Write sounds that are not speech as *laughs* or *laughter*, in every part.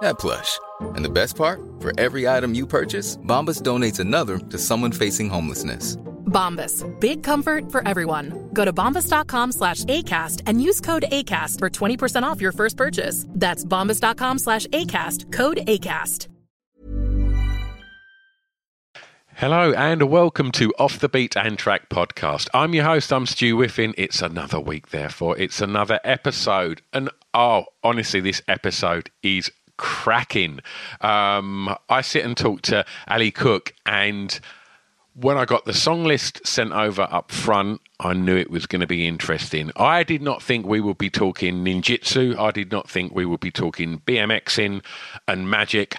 that plush. And the best part? For every item you purchase, Bombas donates another to someone facing homelessness. Bombas. Big comfort for everyone. Go to bombas.com slash ACAST and use code ACAST for 20% off your first purchase. That's bombas.com slash ACAST. Code ACAST. Hello and welcome to Off the Beaten Track podcast. I'm your host, I'm Stu Whiffin. It's another week, therefore, it's another episode. And oh, honestly, this episode is cracking. Um, I sit and talk to Ali Cook, and when I got the song list sent over up front, I knew it was going to be interesting. I did not think we would be talking ninjutsu. I did not think we would be talking BMXing and magic.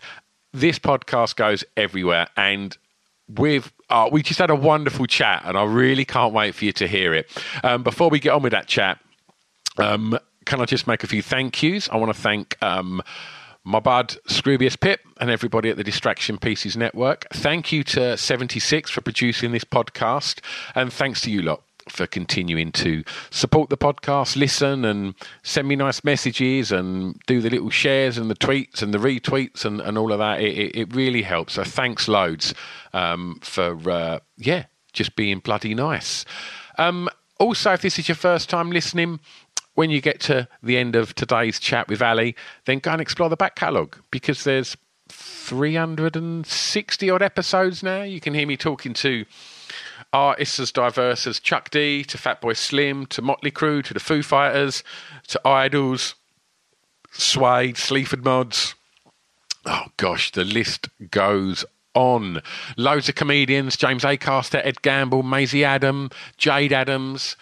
This podcast goes everywhere, and we've uh, we just had a wonderful chat, and I really can't wait for you to hear it. Um, before we get on with that chat, um, can I just make a few thank yous? I want to thank. Um, my bud Scroobius Pip and everybody at the Distraction Pieces Network. Thank you to 76 for producing this podcast, and thanks to you lot for continuing to support the podcast, listen and send me nice messages and do the little shares and the tweets and the retweets and, and all of that. It, it, it really helps. So thanks loads um, for, uh, yeah, just being bloody nice. Um, also, if this is your first time listening, when you get to the end of today's chat with Ali, then go and explore the back catalogue because there's 360 odd episodes now. You can hear me talking to artists as diverse as Chuck D, to Fatboy Slim, to Motley Crue, to the Foo Fighters, to Idles, Suede, Sleaford Mods. Oh gosh, the list goes on. Loads of comedians James Acaster, Ed Gamble, Maisie Adam, Jayde Adams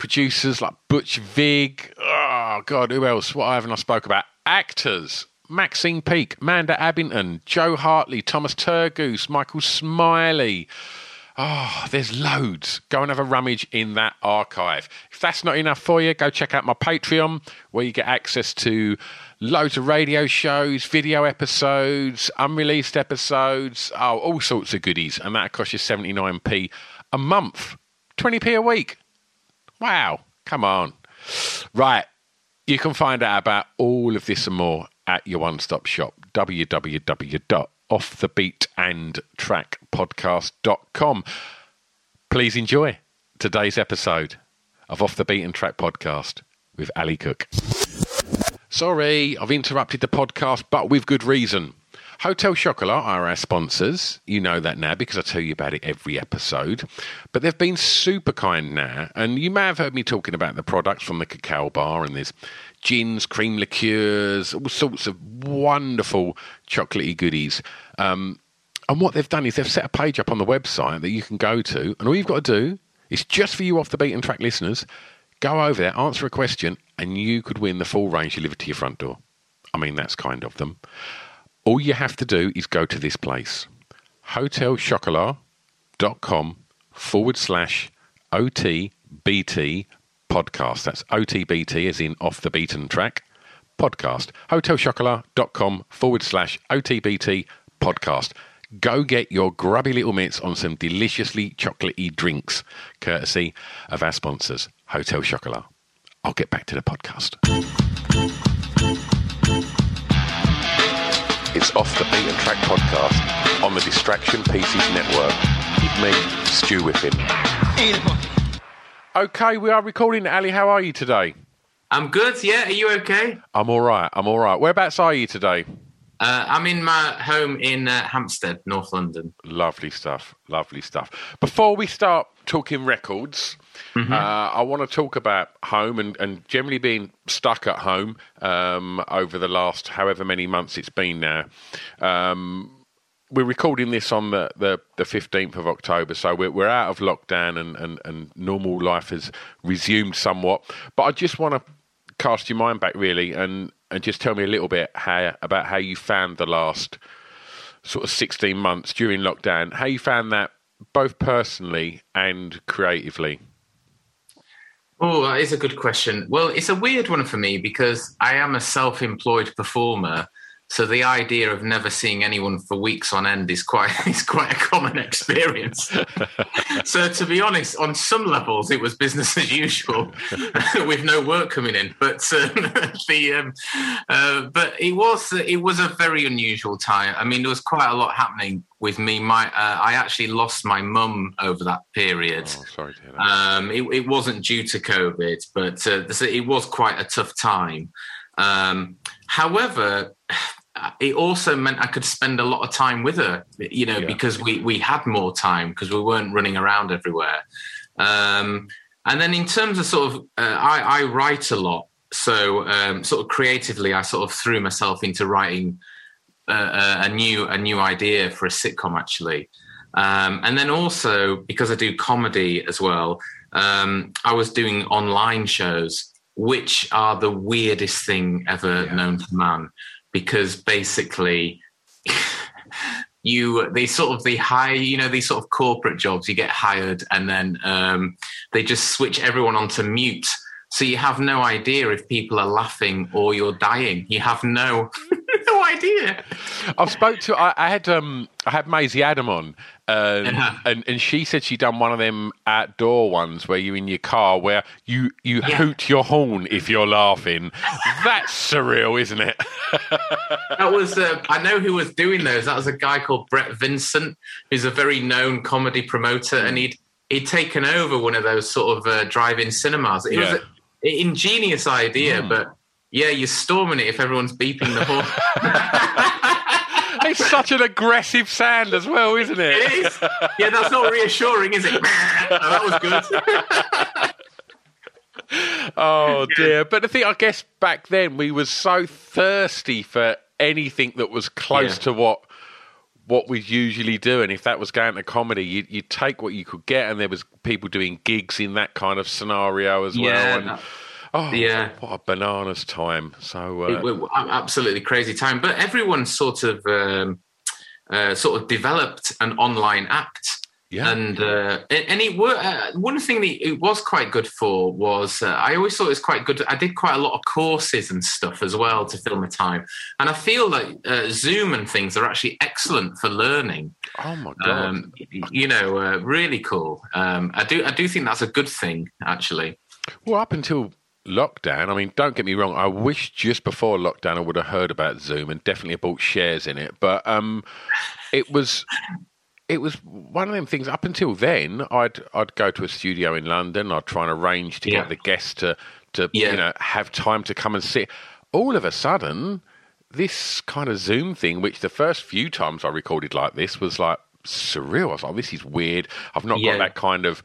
producers like Butch Vig. Oh, God, who else? What haven't I spoke about? Actors. Maxine Peake, Amanda Abbington, Jo Hartley, Thomas Turgoose, Michael Smiley. Oh, there's loads. Go and have a rummage in that archive. If that's not enough for you, go check out my Patreon, where you get access to loads of radio shows, video episodes, unreleased episodes, oh, all sorts of goodies. And that costs you 79p a month, 20p a week. Wow, come on. Right, you can find out about all of this and more at your one stop shop, www.offthebeatandtrackpodcast.com. Please enjoy today's episode of Off the Beaten Track Podcast with Ali Cook. Sorry, I've interrupted the podcast, but with good reason. Hotel Chocolat are our sponsors. You know that now because I tell you about it every episode. But they've been super kind now. And you may have heard me talking about the products from the cacao bar, and there's gins, cream liqueurs, all sorts of wonderful chocolatey goodies. Um, and what they've done is they've set a page up on the website that you can go to, and all you've got to do is just for you off the beaten track listeners, go over there, answer a question, and you could win the full range delivered to your front door. I mean, that's kind of them. All you have to do is go to this place hotelchocolat.com forward slash OTBT podcast. That's OTBT as in off the beaten track podcast. Hotelchocolat.com forward slash OTBT podcast. Go get your grubby little mitts on some deliciously chocolatey drinks, courtesy of our sponsors, Hotel Chocolat. I'll get back to the podcast. It's Off the Beaten Track podcast on the Distraction Pieces Network with me, Stu Whiffin. Okay, we are recording. Ali, how are you today? I'm good. Yeah, are you okay? I'm all right. I'm all right. Whereabouts are you today? Uh, I'm in my home in uh, Hampstead, North London. Lovely stuff. Lovely stuff. Before we start talking records, mm-hmm. uh, I want to talk about home and, and generally being stuck at home um, over the last however many months it's been now. Um, we're recording this on the, the, the 15th of October, so we're, we're out of lockdown and, and, and normal life has resumed somewhat. But I just want to cast your mind back really and and just tell me a little bit how about how you found the last sort of 16 months during lockdown, how you found that both personally and creatively. Oh, that is a good question. Well, it's a weird one for me because I am a self employed performer so the idea of never seeing anyone for weeks on end is quite *laughs* is quite a common experience. *laughs* so to be honest, on some levels it was business as usual *laughs* with no work coming in. But um, the um, uh, but it was it was a very unusual time. I mean, there was quite a lot happening with me. My uh, I actually lost my mum over that period. Oh, sorry to hear that. Um, it, it, wasn't due to COVID, but uh, it was quite a tough time. Um, however, it also meant I could spend a lot of time with her, you know, yeah. because we we had more time because we weren't running around everywhere. Um, and then in terms of sort of, uh, I, I, write a lot, so um, sort of creatively, I sort of threw myself into writing a, uh, uh, a new a new idea for a sitcom actually. Um, and then also because I do comedy as well, um, I was doing online shows, which are the weirdest thing ever yeah. known to man because basically *laughs* you they sort of the hire you know these sort of corporate jobs you get hired and then um, they just switch everyone onto mute. So you have no idea if people are laughing or you're dying. You have no no idea i've spoke to i, I had um i had Maisie Adam on um, yeah. and and she said she done one of them outdoor ones where you're in your car where you you yeah. hoot your horn if you're laughing. That's surreal, isn't it? that was uh, I know who was doing those. That was a guy called Brett Vincent, who's a very known comedy promoter, and he'd he'd taken over one of those sort of uh, drive-in cinemas. It yeah. was an ingenious idea, mm. but yeah, you're storming it if everyone's beeping the horn. *laughs* it's such an aggressive sound as well, isn't it? It is. Yeah, that's not reassuring, is it? *laughs* oh, that was good. *laughs* oh dear! But the thing, I guess, back then we were so thirsty for anything that was close yeah. to what what we usually do, and if that was going to comedy, you you take what you could get, and there was people doing gigs in that kind of scenario as yeah, well. And, Oh, yeah. What a bananas time. So, uh, it, absolutely crazy time. But everyone sort of um, uh, sort of developed an online act. Yeah. And uh, and it were uh, one thing that it was quite good for was uh, I always thought it was quite good. I did quite a lot of courses and stuff as well to fill my time, and I feel that uh, Zoom and things are actually excellent for learning. Oh my god! Um, you know, uh, really cool. Um, I do I do think that's a good thing actually. Well, up until lockdown, I mean, don't get me wrong. I wish just before lockdown I would have heard about Zoom and definitely bought shares in it. But um, it was it was one of them things. Up until then, I'd I'd go to a studio in London. I'd try and arrange to yeah. get the guests to to yeah. you know have time to come and sit. All of a sudden, this kind of Zoom thing, which the first few times I recorded like this was like surreal. I was like, this is weird. I've not yeah. got that kind of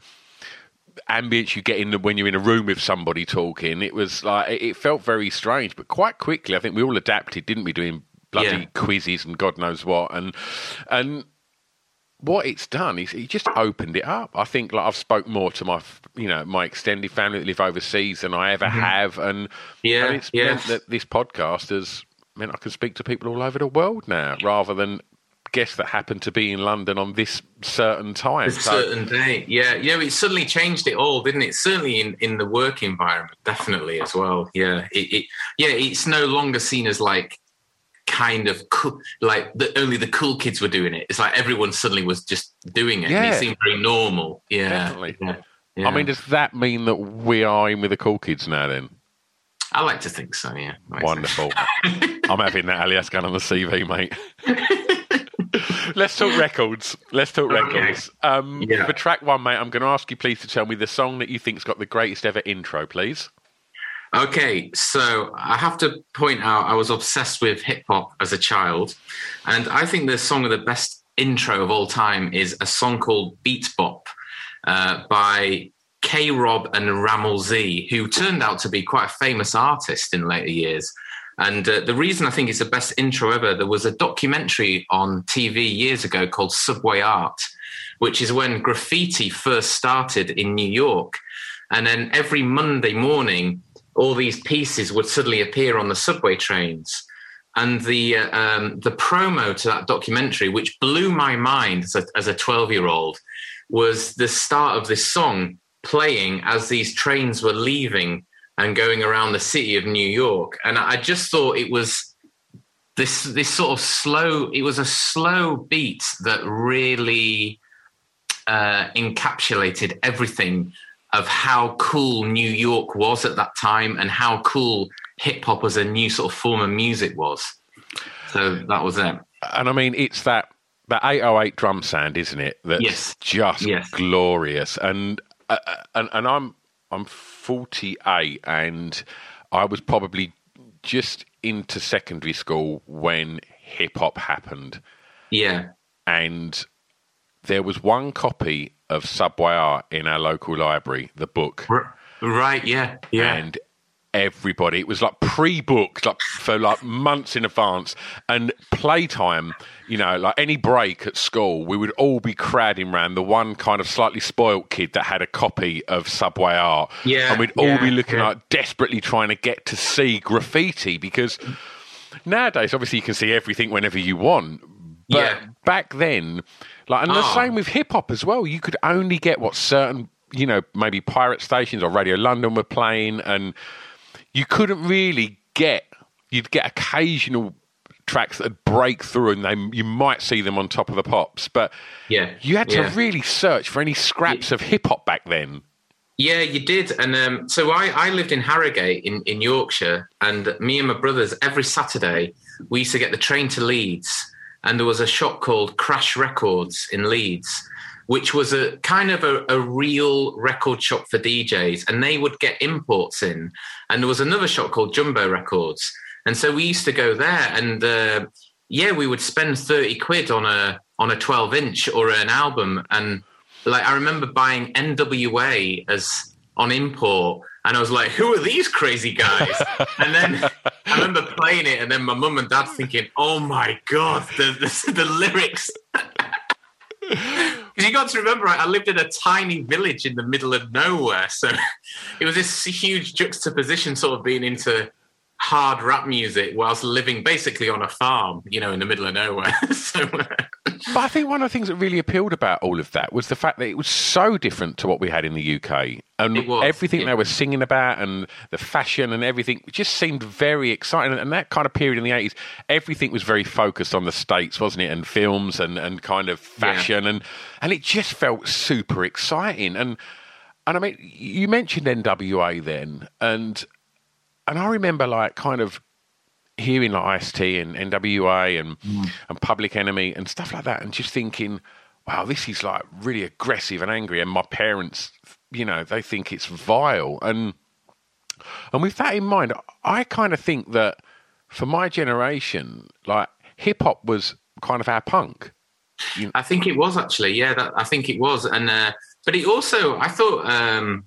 ambience you get in the, when you're in a room with somebody talking. It was like it felt very strange, but quite quickly, I think we all adapted, didn't we? Doing bloody yeah. quizzes and God knows what, and and what it's done is it just opened it up. I think like I've spoke more to my you know my extended family that live overseas than I ever mm-hmm. have, and yeah, and it's yeah. meant that this podcast has meant I can speak to people all over the world now, rather than guests that happened to be in London on this certain time. This so, certain day, yeah, You know, It suddenly changed it all, didn't it? Certainly in, in the work environment, definitely as well. Yeah, it, it yeah, it's no longer seen as like kind of cool, like the, only the cool kids were doing it. It's like everyone suddenly was just doing it. Yeah. And it seemed very normal. Yeah, definitely. Yeah, yeah. I mean, does that mean that we are in with the cool kids now? Then I like to think so. Yeah, wonderful. I'm having that alias gun on the CV, mate. *laughs* Let's talk records. Let's talk records. Um, yeah. For track one, mate, I'm going to ask you please to tell me the song that you think's got the greatest ever intro, please. Okay, so I have to point out I was obsessed with hip hop as a child, and I think the song of the best intro of all time is a song called Beat Bop uh, by K Rob and Rammellzee, who turned out to be quite a famous artist in later years. And uh, the reason I think it's the best intro ever, there was a documentary on TV years ago called Subway Art, which is when graffiti first started in New York. And then every Monday morning, all these pieces would suddenly appear on the subway trains. And the uh, um, the promo to that documentary, which blew my mind as a, as a 12 year old, was the start of this song playing as these trains were leaving and going around the city of New York. And I just thought it was this this sort of slow. It was a slow beat that really uh, encapsulated everything of how cool New York was at that time and how cool hip hop as a new sort of form of music was. So that was it. And I mean, it's that that 808 drum sound, isn't it? That's yes. just yes. glorious. And, uh, and and I'm I'm 48, and I was probably just into secondary school when hip hop happened. Yeah. And there was one copy of Subway Art in our local library, the book. Right, yeah, yeah. And everybody, it was like pre-booked, like for like months in advance. And playtime, you know, like any break at school, we would all be crowding around the one kind of slightly spoilt kid that had a copy of Subway Art. Yeah, and we'd all yeah, be looking yeah. like desperately trying to get to see graffiti because nowadays, obviously, you can see everything whenever you want. But Yeah. back then, like, and the Oh. same with hip hop as well. You could only get what certain, you know, maybe pirate stations or Radio London were playing, and you couldn't really get. You'd get occasional tracks that break through, and they you might see them on top of the pops, but Yeah, you had to yeah. really search for any scraps of hip hop back then. Yeah, you did. And um, so I, I lived in Harrogate in, in Yorkshire, and me and my brothers, every Saturday, we used to get the train to Leeds. And there was a shop called Crash Records in Leeds, which was a kind of a, a real record shop for DJs. And they would get imports in. And there was another shop called Jumbo Records. And so we used to go there and uh, yeah, we would spend 30 quid on a on a 12 inch or an album. And like I remember buying NWA as on import, and I was like, "Who are these crazy guys?" *laughs* and then I remember playing it, and then my mum and dad thinking, "Oh my god, the the, the lyrics." *laughs* Because you got to remember, I I lived in a tiny village in the middle of nowhere, so *laughs* it was this huge juxtaposition, sort of being into hard rap music whilst living basically on a farm, you know, in the middle of nowhere. *laughs* so, uh, But I think one of the things that really appealed about all of that was the fact that it was so different to what we had in the UK. And was, everything yeah. they were singing about and the fashion and everything just seemed very exciting. And that kind of period in the 80s, everything was very focused on the States, wasn't it? And films and, and kind of fashion. And, and it just felt super exciting. And, and I mean, you mentioned NWA then. And, and I remember like kind of hearing like Ice-T and NWA and and Public Enemy and stuff like that, and just thinking, wow, this is like really aggressive and angry. And my parents, you know, they think it's vile. And and with that in mind, I kind of think that for my generation, like hip hop was kind of our punk. I think it was actually, yeah. That, I think it was, and uh, but it also, I thought, um,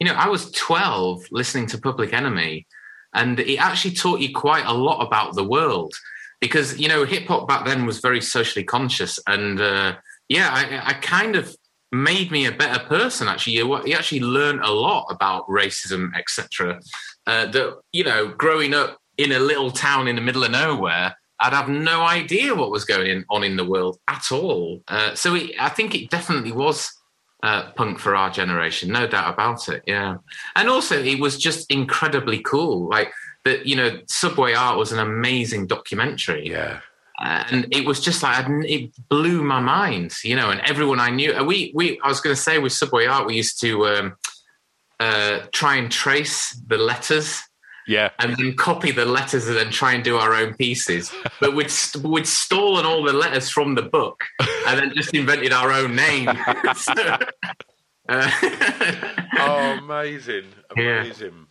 you know, I was twelve listening to Public Enemy, and it actually taught you quite a lot about the world because you know hip hop back then was very socially conscious, and uh, yeah, I, I kind of made me a better person. Actually, you, you actually learn a lot about racism, etc. Uh, that you know, growing up in a little town in the middle of nowhere. I'd have no idea what was going on in the world at all. Uh, so it, I think it definitely was uh, punk for our generation, no doubt about it. Yeah, and also it was just incredibly cool. Like that, you know, Subway Art was an amazing documentary. Yeah. and it was just like it blew my mind, you know. And everyone I knew, we we I was going to say with Subway Art, we used to um, uh, try and trace the letters Yeah. and then copy the letters and then try and do our own pieces. But we'd, st- we'd stolen all the letters from the book and then just invented our own name. *laughs* So, uh, *laughs* Oh, amazing. Amazing.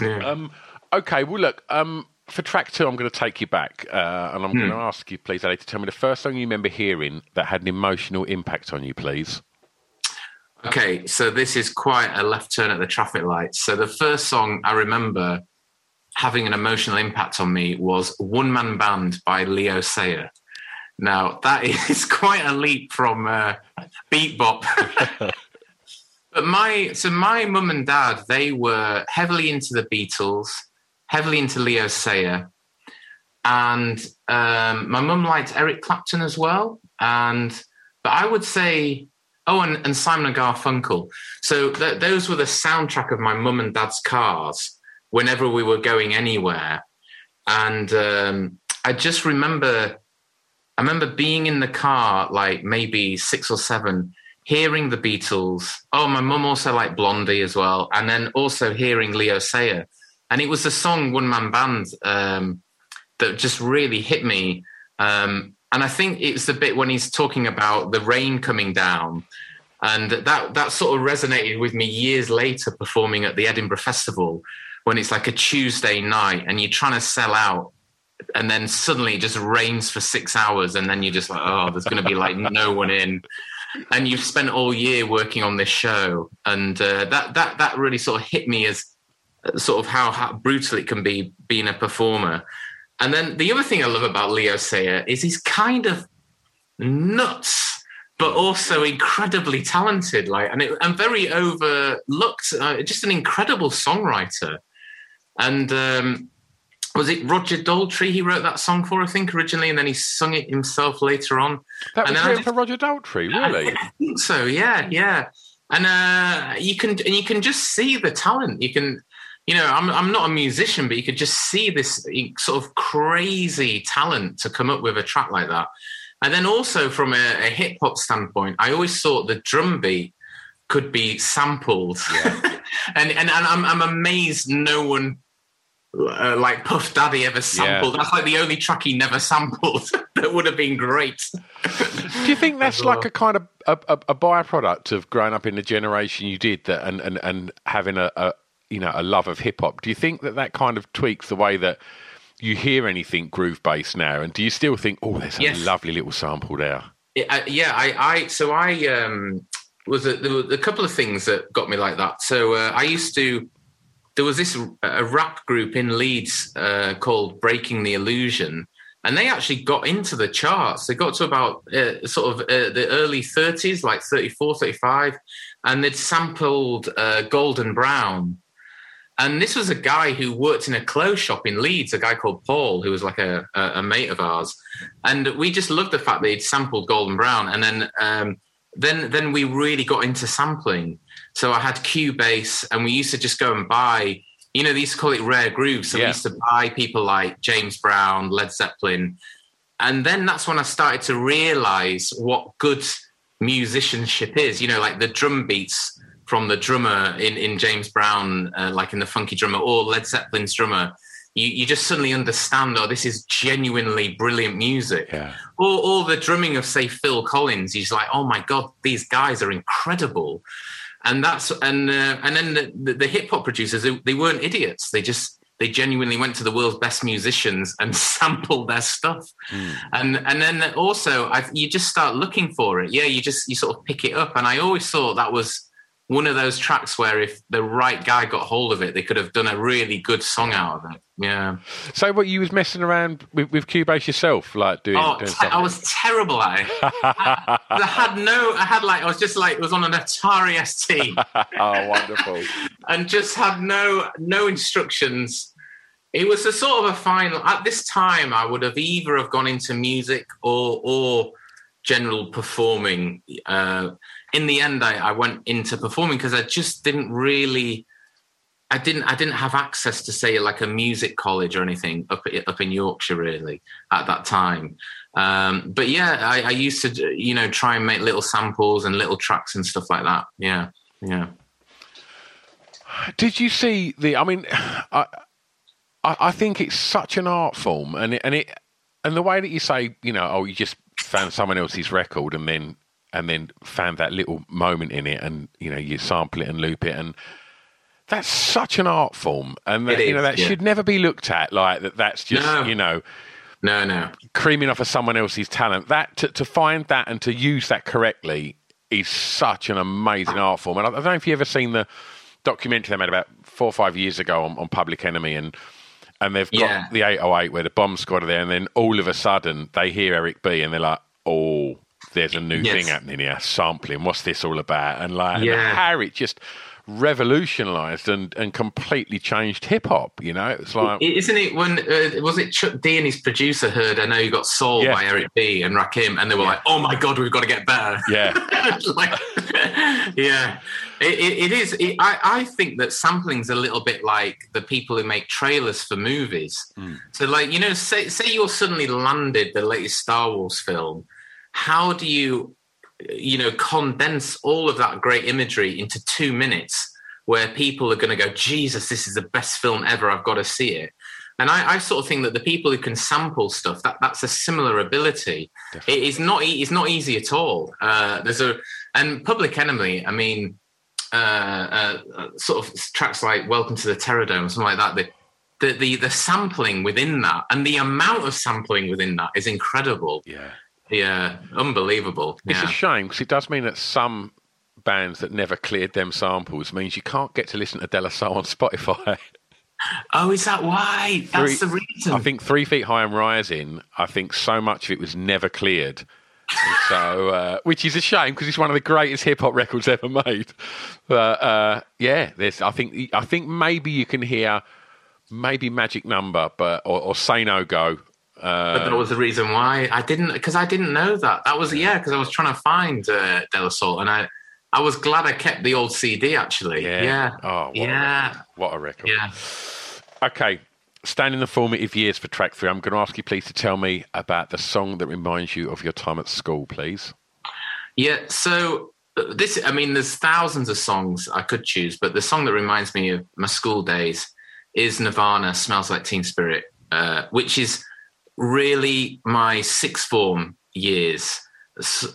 Yeah. Um, okay, well, look, um, for track two, I'm going to take you back, uh, and I'm going to ask you, please, Ali, to tell me the first song you remember hearing that had an emotional impact on you, please. Okay, so this is quite a left turn at the traffic lights. So the first song I remember having an emotional impact on me was One Man Band by Leo Sayer. Now, that *laughs* is quite a leap from uh, Beat Bop. *laughs* but my, so my mum and dad, they were heavily into the Beatles, heavily into Leo Sayer. And um, my mum liked Eric Clapton as well. And, but I would say, oh, and, and Simon and Garfunkel. So th- those were the soundtrack of my mum and dad's cars whenever we were going anywhere. And um, I just remember, I remember being in the car, like maybe six or seven, hearing the Beatles. Oh, my mum also liked Blondie as well, and then also hearing Leo Sayer. And it was the song One Man Band um, that just really hit me. Um, and I think it's the bit when he's talking about the rain coming down. And that, that sort of resonated with me years later performing at the Edinburgh Festival when it's like a Tuesday night and you're trying to sell out and then suddenly it just rains for six hours and then you're just like oh there's going to be like no one in. And you've spent all year working on this show and uh, that that that really sort of hit me as uh, sort of how, how brutal it can be being a performer. And then the other thing i love about leo sayer is he's kind of nuts but also incredibly talented like and, it, and very overlooked uh, just an incredible songwriter and um, was it Roger Daltrey he wrote that song for, I think, originally, and then he sung it himself later on. That and was written for Roger Daltrey, really? I think so, yeah, yeah. And uh, you can and you can just see the talent. You can, you know, I'm I'm not a musician, but you could just see this sort of crazy talent to come up with a track like that. And then also from a, a hip hop standpoint, I always thought the drum beat could be sampled, *laughs* and, and and I'm I'm amazed no one uh, like Puff Daddy ever sampled. That's like the only track he never *laughs* sampled that would have been great. Do you think that's like a kind of a, a, a byproduct of growing up in the generation you did that and, and, and having a, a you know a love of hip hop? Do you think that that kind of tweaks the way that you hear anything groove based now? And do you still think, oh, there's a Yes. lovely little sample there? Yeah, I- yeah, I, I so I um, was a, there were a couple of things that got me like that. So uh, I used to. There was this a rap group in Leeds uh, called Breaking the Illusion, and they actually got into the charts. They got to about uh, sort of uh, the early 30s, like 34, 35, and they'd sampled uh, Golden Brown. And this was a guy who worked in a clothes shop in Leeds, a guy called Paul, who was like a, a, a mate of ours. And we just loved the fact that he'd sampled Golden Brown. And then um, then then we really got into sampling. So I had Cubase, and we used to just go and buy. You know, they used to call it rare grooves. So Yeah. we used to buy people like James Brown, Led Zeppelin, and then that's when I started to realize what good musicianship is. You know, like the drum beats from the drummer in in James Brown, uh, like in the Funky Drummer, or Led Zeppelin's drummer. You, you just suddenly understand, oh, this is genuinely brilliant music Yeah. or, or the drumming of say Phil Collins, he's like, oh my god, these guys are incredible, and that's and uh, and then the, the, the hip hop producers they, they weren't idiots. They just they genuinely went to the world's best musicians and *laughs* sampled their stuff, and and then also I, you just start looking for it. Yeah, you just you sort of pick it up, and I always thought that was one of those tracks where if the right guy got hold of it, they could have done a really good song out of it. Yeah. So, what you was messing around with, with Cubase yourself, like doing? Oh, doing te-? I was terrible at it. I, I had no, I had like, I was just like, it was on an Atari ST *laughs* oh, wonderful! and just had no, no instructions. It was a sort of a final. At this time, I would have either have gone into music or or general performing. Uh, in the end, I, I went into performing because I just didn't really. I didn't. I didn't have access to say like a music college or anything up up in Yorkshire really at that time. Um, but yeah, I, I used to you know try and make little samples and little tracks and stuff like that. Yeah, yeah. Did you see the? I mean, *sighs* I, I think it's such an art form, and it, and it and the way that you say, you know, oh, you just found someone else's record, and then and then found that little moment in it, and you know, you sample it and loop it, and that's such an art form, and that, you know that yeah. should never be looked at like that. That's just No. you know No, no. creaming off of someone else's talent. That to, to find that and to use that correctly is such an amazing art form. And I, I don't know if you've ever seen the documentary they made about four or five years ago on, on Public Enemy and. And they've got Yeah. the 808 where the bomb squad are there, and then all of a sudden they hear Eric B. and they're like, "Oh, there's a new Yes. thing happening here, sampling. What's this all about?" And like, Yeah. how it just revolutionized and, and completely changed hip hop. You know, it's like Isn't it when uh, was it Chuck D and his producer heard I know you got Soul Yeah. by Eric B and Rakim and they were like, oh my god, we've got to get better. Yeah. *laughs* like, *laughs* yeah, it, it, it is. It, I I think that sampling's a little bit like the people who make trailers for movies. So like you know, say say you're suddenly landed the latest Star Wars film, how do you you know condense all of that great imagery into two minutes where people are going to go jesus this is the best film ever. I've got to see it. And I, I sort of think that the people who can sample stuff that that's a similar ability. It is not it's not easy at all. Uh, there's a and public enemy i mean uh, uh, uh, sort of tracks like welcome to the Terrordome something like that. The, the the the sampling within that and the amount of sampling within that is incredible. Yeah. Yeah unbelievable It's yeah. a shame because it does mean that some bands that never cleared them samples means you can't get to listen to De La Soul on *laughs* Spotify. Oh, is that why? That's Three- the reason. I think Three Feet High and Rising, I think so much of it was never cleared. So, *laughs* uh, which is a shame because it's one of the greatest hip hop records ever made. But uh, yeah, there's. I think. I think maybe you can hear maybe Magic Number, but or, or Say No Go. Uh, but that was the reason why I didn't, because I didn't know that. That was yeah, because I was trying to find uh, De La Soul, and I, I was glad I kept the old CD actually. yeah. Yeah, Oh, what A yeah, record. What a record. yeah. Okay, standing the formative years for track three, I'm going to ask you please to tell me about the song that reminds you of your time at school, please. Yeah, so uh, this, I mean, there's thousands of songs I could choose, but the song that reminds me of my school days is Nirvana, Smells Like Teen Spirit, uh, which is really my sixth form years.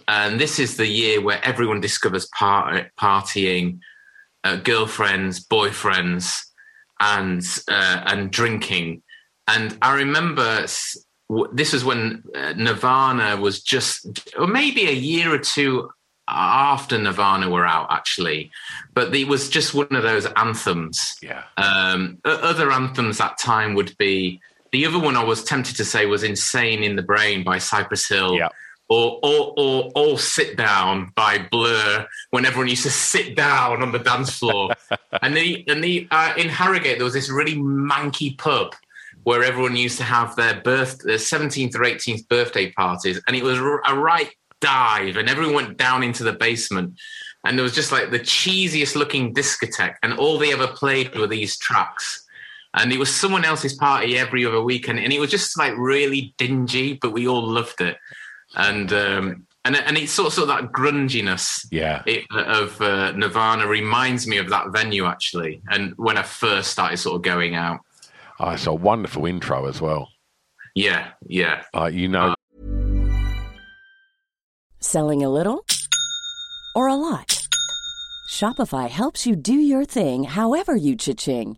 And this is the year where everyone discovers par- partying, uh, girlfriends, boyfriends, and uh, and drinking. And I remember this was when uh, Nirvana was just, or maybe a year or two after Nirvana were out, actually. But it was just one of those anthems. Yeah. Um, other anthems that time would be the other one I was tempted to say was "Insane in the Brain" by Cypress Hill. Yeah. Or, or, or, or sit down by Blur when everyone used to sit down on the dance floor. *laughs* and the, and the, uh, in Harrogate, there was this really manky pub where everyone used to have their birth, their 17th or 18th birthday parties. And it was a right dive, and everyone went down into the basement. And there was just like the cheesiest looking discotheque, and all they ever played were these tracks. And it was someone else's party every other weekend, and it was just like really dingy, but we all loved it. And um, and and it's sort of, sort of that grunginess Yeah. it, of uh, Nirvana reminds me of that venue actually, and when I first started sort of going out. Oh, it's a wonderful intro as well. Yeah, yeah. Uh, you know, Selling a little or a lot? Shopify helps you do your thing however you cha-ching.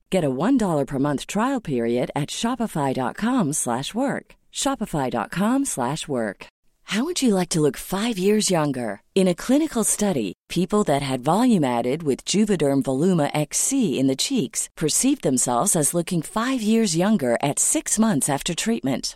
Get a $1 per month trial period at shopify.com slash work. Shopify.com slash work. How would you like to look 5 years younger? In a clinical study, people that had volume added with Juvederm Voluma XC in the cheeks perceived themselves as looking 5 years younger at 6 months after treatment.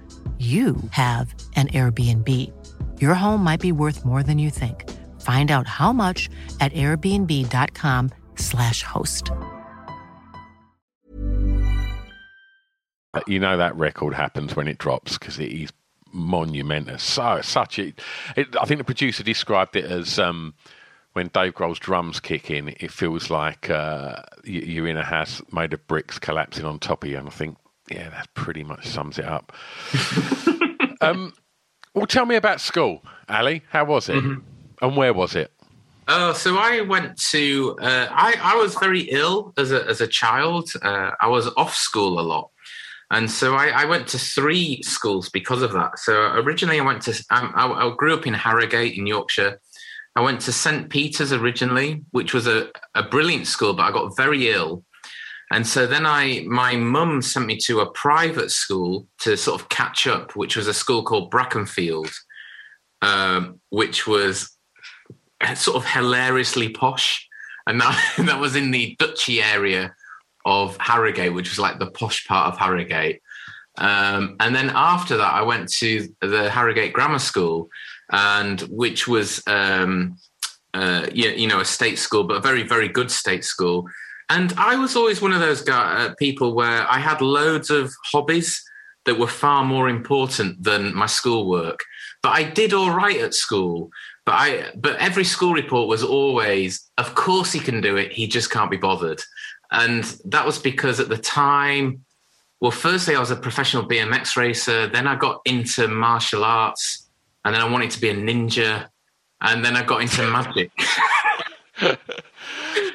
you have an Airbnb. Your home might be worth more than you think. Find out how much at airbnb.com/slash host. You know that record happens when it drops because it is monumental. So such a, it, I think the producer described it as um, when Dave Grohl's drums kick in, it feels like uh, you, are in a house made of bricks collapsing on top of you. And I think yeah, that pretty much sums it up. *laughs* um, well, tell me about school, Ali. How was it, mm-hmm. and where was it? Oh, so I went to. Uh, I I was very ill as a as a child. Uh, I was off school a lot, and so I, I, went to three schools because of that. So originally, I went to. I, I grew up in Harrogate in Yorkshire. I went to St Peter's originally, which was a, a brilliant school, but I got very ill and so then I, my mum sent me to a private school to sort of catch up, which was a school called Brackenfield, um, which was sort of hilariously posh. And that, *laughs* that was in the Duchy area of Harrogate, which was like the posh part of Harrogate. Um, and then after that, I went to the Harrogate Grammar School, and which was, um, uh, you, you know, a state school, but a very, very good state school. And I was always one of those guy, uh, people where I had loads of hobbies that were far more important than my schoolwork. But I did all right at school. But I, but every school report was always, of course he can do it. He just can't be bothered. And that was because at the time, well, firstly, I was a professional BMX racer. Then I got into martial arts, and then I wanted to be a ninja, and then I got into magic. *laughs*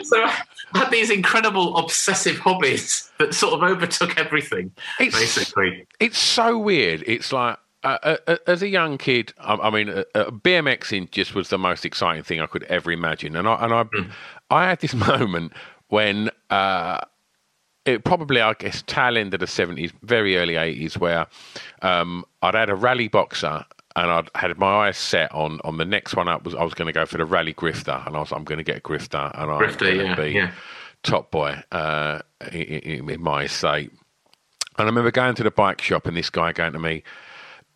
so *laughs* had these incredible obsessive hobbies that sort of overtook everything. It's, basically, it's so weird. It's like uh, uh, uh as a young kid, I, I mean, uh, uh BMXing just was the most exciting thing I could ever imagine, and I and I, mm. I had this *laughs* moment when. Uh, it probably, I guess, tail end of the seventies, very early eighties, where um, I'd had a Raleigh boxer and I'd had my eyes set on on the next one up was I was going to go for the Raleigh grifter, and I was I'm going to get a grifter, and I'm going to yeah, be yeah. top boy uh, in, in, my estate. And I remember going to the bike shop, and this guy going to me,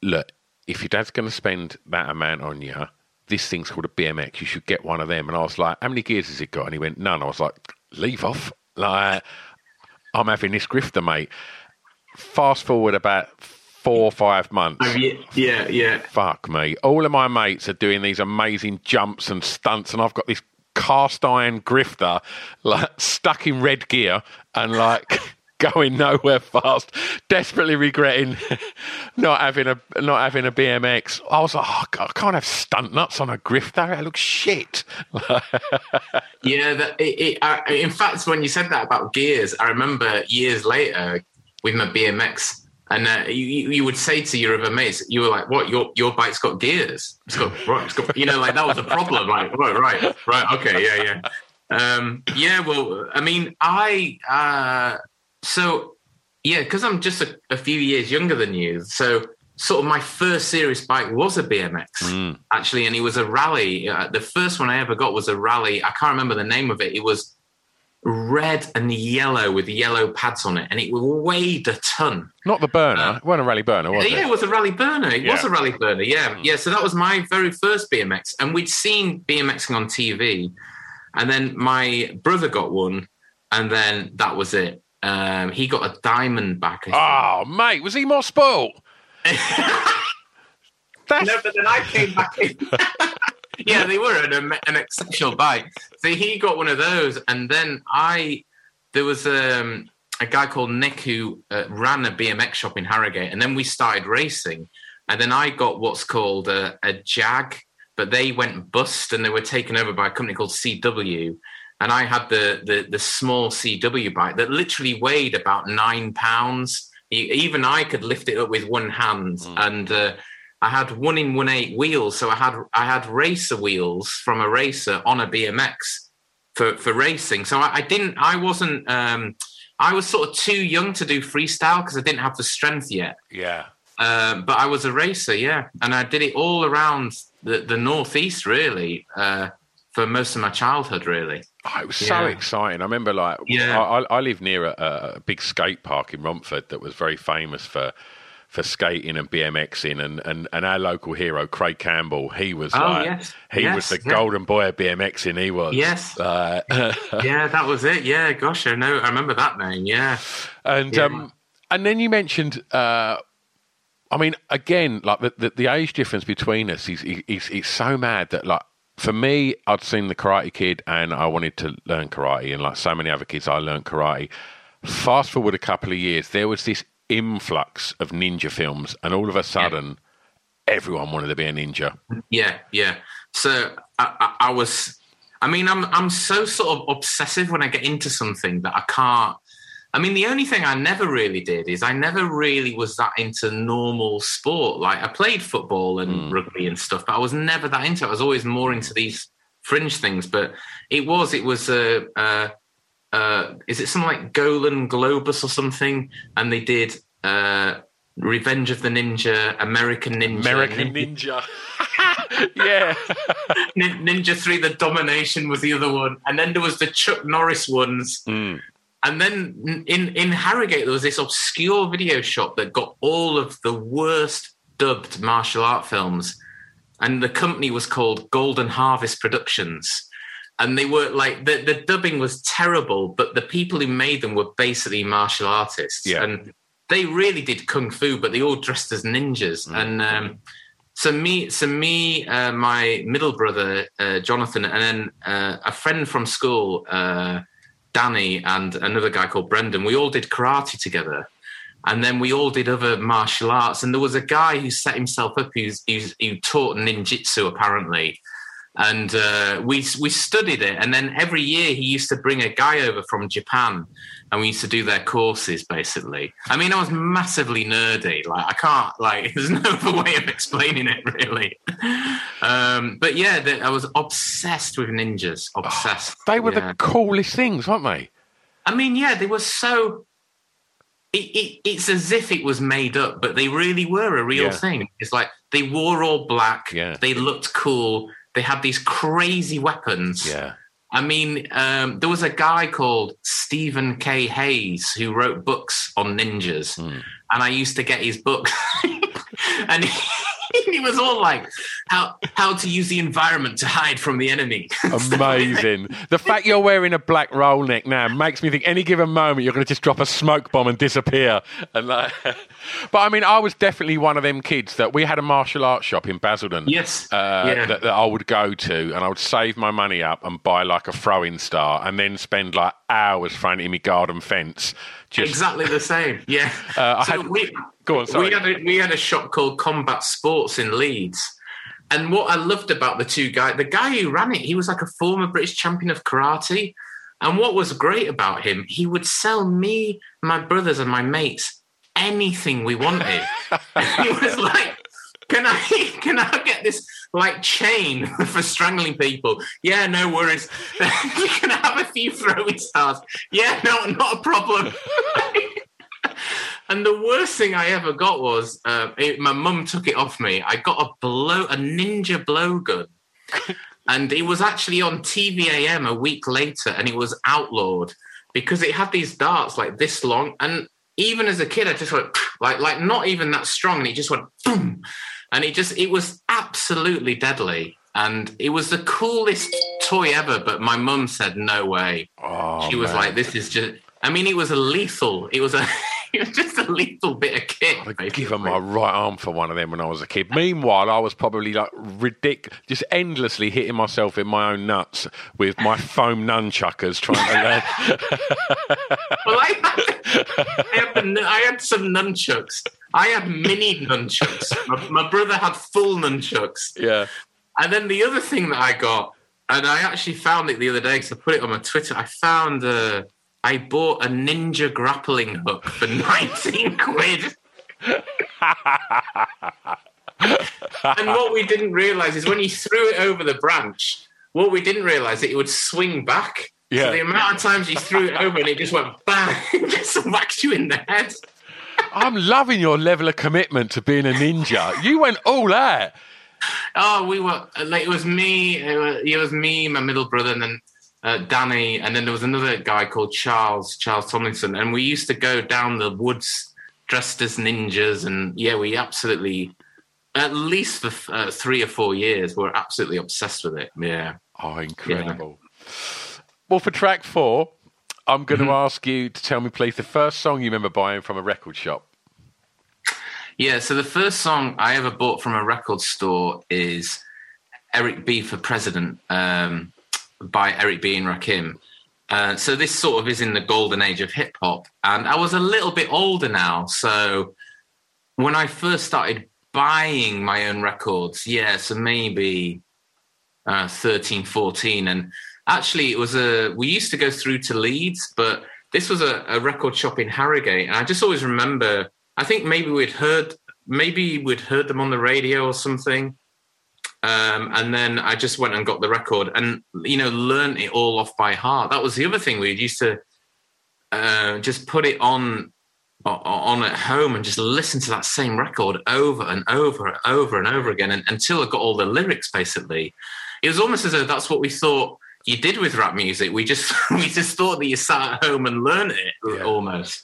"Look, if your dad's going to spend that amount on you, this thing's called a BMX. You should get one of them." And I was like, "How many gears has it got?" And he went, "None." I was like, "Leave off." Like, I'm having this grifter, mate. Fast forward about four or five months. Oh, yeah, yeah, Fuck me. All of my mates are doing these amazing jumps and stunts, and I've got this cast iron grifter like stuck in red gear and like *laughs* going nowhere fast desperately regretting *laughs* not having a not having a bmx i was like oh, God, i can't have stunt nuts on a grifter. It looks shit. *laughs* Yeah that, it, it, in fact when you said that about gears i remember years later with my bmx and uh, you, you would say to your other mates, you were like, "What? Your your bike's got gears? It's got right. It's got, you know, like that was a problem. Like *laughs* right, right, right. Okay, yeah, yeah, um, yeah. Well, I mean, I uh, so yeah, because I'm just a, a, few years younger than you. So sort of my first serious bike was a BMX mm. actually, and it was a Raleigh. Uh, the first one I ever got was a Raleigh. I can't remember the name of it. It was red and yellow with yellow pads on it, and it weighed a ton. Not the burner. Uh, it wasn't a Raleigh burner, was yeah, it? Yeah, it was a Raleigh burner. It yeah. was a Raleigh burner. Yeah, mm. yeah. So that was my very first BMX, and we'd seen BMXing on TV, and then my brother got one, and then that was it. Um, he got a Diamondback. Oh, mate, was he more spoiled? *laughs* That's... No, but then I came back in. *laughs* yeah, they were an, an exceptional bike. So he got one of those, and then I there was um, a guy called Nick who uh, ran a BMX shop in Harrogate, and then we started racing, and then I got what's called a, a Jag, but they went bust, and they were taken over by a company called CW, and I had the the, the small CW bike that literally weighed about nine pounds. Even I could lift it up with one hand, mm. and uh, I had one in one eight wheels, so I had I had racer wheels from a racer on a BMX for for racing. So I, I didn't, I wasn't, um, I was sort of too young to do freestyle because I didn't have the strength yet. Yeah. Uh, but I was a racer, yeah, and I did it all around the the northeast, really, uh, for most of my childhood, really. Oh, it was so exciting. I remember, like, yeah. I, I live near a, a, big skate park in Romford that was very famous for for skating and BMXing, and, and, and our local hero Craig Campbell, he was oh, like yes. he yes, was the yeah. golden boy of BMXing. He was yes, uh, *laughs* yeah, that was it. Yeah, gosh, I know, I remember that name. Yeah, and yeah. um, and then you mentioned. Uh, I mean, again, like the, the, the age difference between us is, is, is so mad that like for me, I'd seen the Karate Kid and I wanted to learn karate, and like so many other kids, I learned karate. Fast forward a couple of years, there was this influx of ninja films, and all of a sudden, yeah. everyone wanted to be a ninja. Yeah, yeah. So I, I, I, was, I mean, I'm I'm so sort of obsessive when I get into something that I can't. I mean, the only thing I never really did is I never really was that into normal sport. Like I played football and mm. rugby and stuff, but I was never that into it. I was always more into these fringe things. But it was, it was a. a uh, is it something like Golan Globus or something? And they did uh, Revenge of the Ninja, American Ninja, American Ninja. *laughs* yeah, *laughs* Ninja Three: The Domination was the other one, and then there was the Chuck Norris ones. Mm. And then in in Harrogate there was this obscure video shop that got all of the worst dubbed martial art films, and the company was called Golden Harvest Productions and they were like the, the dubbing was terrible but the people who made them were basically martial artists. Yeah. and they really did kung fu but they all dressed as ninjas. Mm. and um, so me so me uh, my middle brother uh, jonathan and then uh, a friend from school uh, danny and another guy called brendan we all did karate together. And then we all did other martial arts. And there was a guy who set himself up who's, who's who taught ninjutsu apparently and uh, we we studied it. And then every year he used to bring a guy over from Japan, and we used to do their courses. Basically, I mean, I was massively nerdy. Like I can't like *laughs* there's no other way of explaining it really. Um, but yeah, the, I was obsessed with ninjas. Obsessed. Oh, they were yeah. the coolest things, weren't they? I mean, yeah, they were so. It, it, it's as if it was made up, but they really were a real yeah. thing. It's like they wore all black. Yeah. They looked cool they had these crazy weapons. Yeah. I mean, um, there was a guy called Stephen K. Hayes who wrote books on ninjas, mm. and I used to get his book, *laughs* and he, *laughs* he, was all like, "How how to use the environment to hide from the enemy." *laughs* Amazing. the fact you're wearing a black roll neck now makes me think any given moment you're going to just drop a smoke bomb and disappear. And like, *laughs* but I mean, I was definitely one of them kids that we had a martial arts shop in Basildon. Yes. Uh, yeah. that, that I would go to, and I would save my money up and buy like a throwing star, and then spend like hours throwing it in my garden fence. Just... Exactly the same. Yeah. *laughs* Uh, so had... we, Go on, sorry. We had, a, we had a shop called Combat Sports in Leeds. And what I loved about the two guys, the guy who ran it, he was like a former British champion of karate. And what was great about him, he would sell me, my brothers, and my mates anything we wanted. *laughs* *laughs* he was like, "Can I, *laughs* can I get this like chain for strangling people? Yeah, no worries. We can I have a few throwing stars? Yeah, no, not a problem." And the worst thing I ever got was uh, it, my mum took it off me. I got a blow, a ninja blowgun, *laughs* and it was actually on TV-am a week later, and it was outlawed because it had these darts like this long. And even as a kid, I just went *sniffs* like like not even that strong, and it just went boom, and it just it was absolutely deadly. And it was the coolest toy ever, but my mum said no way. Oh, she was man. like, "This is just." I mean, it was a lethal. It was a. *laughs* *laughs* It was just a little bit of kit. I'd basically. given my right arm for one of them when I was a kid. Meanwhile, I was probably like ridiculous, just endlessly hitting myself in my own nuts with my *laughs* foam nunchuckers trying to learn. *laughs* Well, I had, I, had I had some nunchucks. I had mini nunchucks. My, my brother had full nunchucks. yeah. And then the other thing that I got, and I actually found it the other day because I put it on my Twitter. I found uh, I bought a ninja grappling hook for *laughs* 19 quid. and what we didn't realize is when he threw it over the branch, what we didn't realize that it would swing back. Yeah. So the amount of times he threw it over and it just went bang, *laughs* just whacked you in the head. I'm loving your level of commitment to being a ninja. You went all out. Oh, we were like it was me. It was, it was me, my middle brother, and then uh, Danny, and then there was another guy called Charles, Charles Tomlinson, and we used to go down the woods dressed as ninjas, and yeah, we absolutely, at least for uh, three or four years, were absolutely obsessed with it. Yeah. Oh, incredible. Well, for track four, I'm going to ask you to tell me, please, the first song you remember buying from a record shop. Yeah, so the first song I ever bought from a record store is Eric B for President um, by Eric B and Rakim. Uh, so this sort of is in the golden age of hip hop. And I was a little bit older now. So when I first started buying my own records, yeah, so maybe uh, 13, 14. And actually, it was a, we used to go through to Leeds, but this was a, a record shop in Harrogate. And I just always remember, I think maybe we'd heard, maybe we'd heard them on the radio or something. Um, and then I just went and got the record and, you know, learned it all off by heart. That was the other thing we used to uh, just put it on on at home and just listen to that same record over and over and over and over again and, until I got all the lyrics. Basically, it was almost as though that's what we thought you did with rap music. We just *laughs* we just thought that you sat at home and learned it Yeah. almost.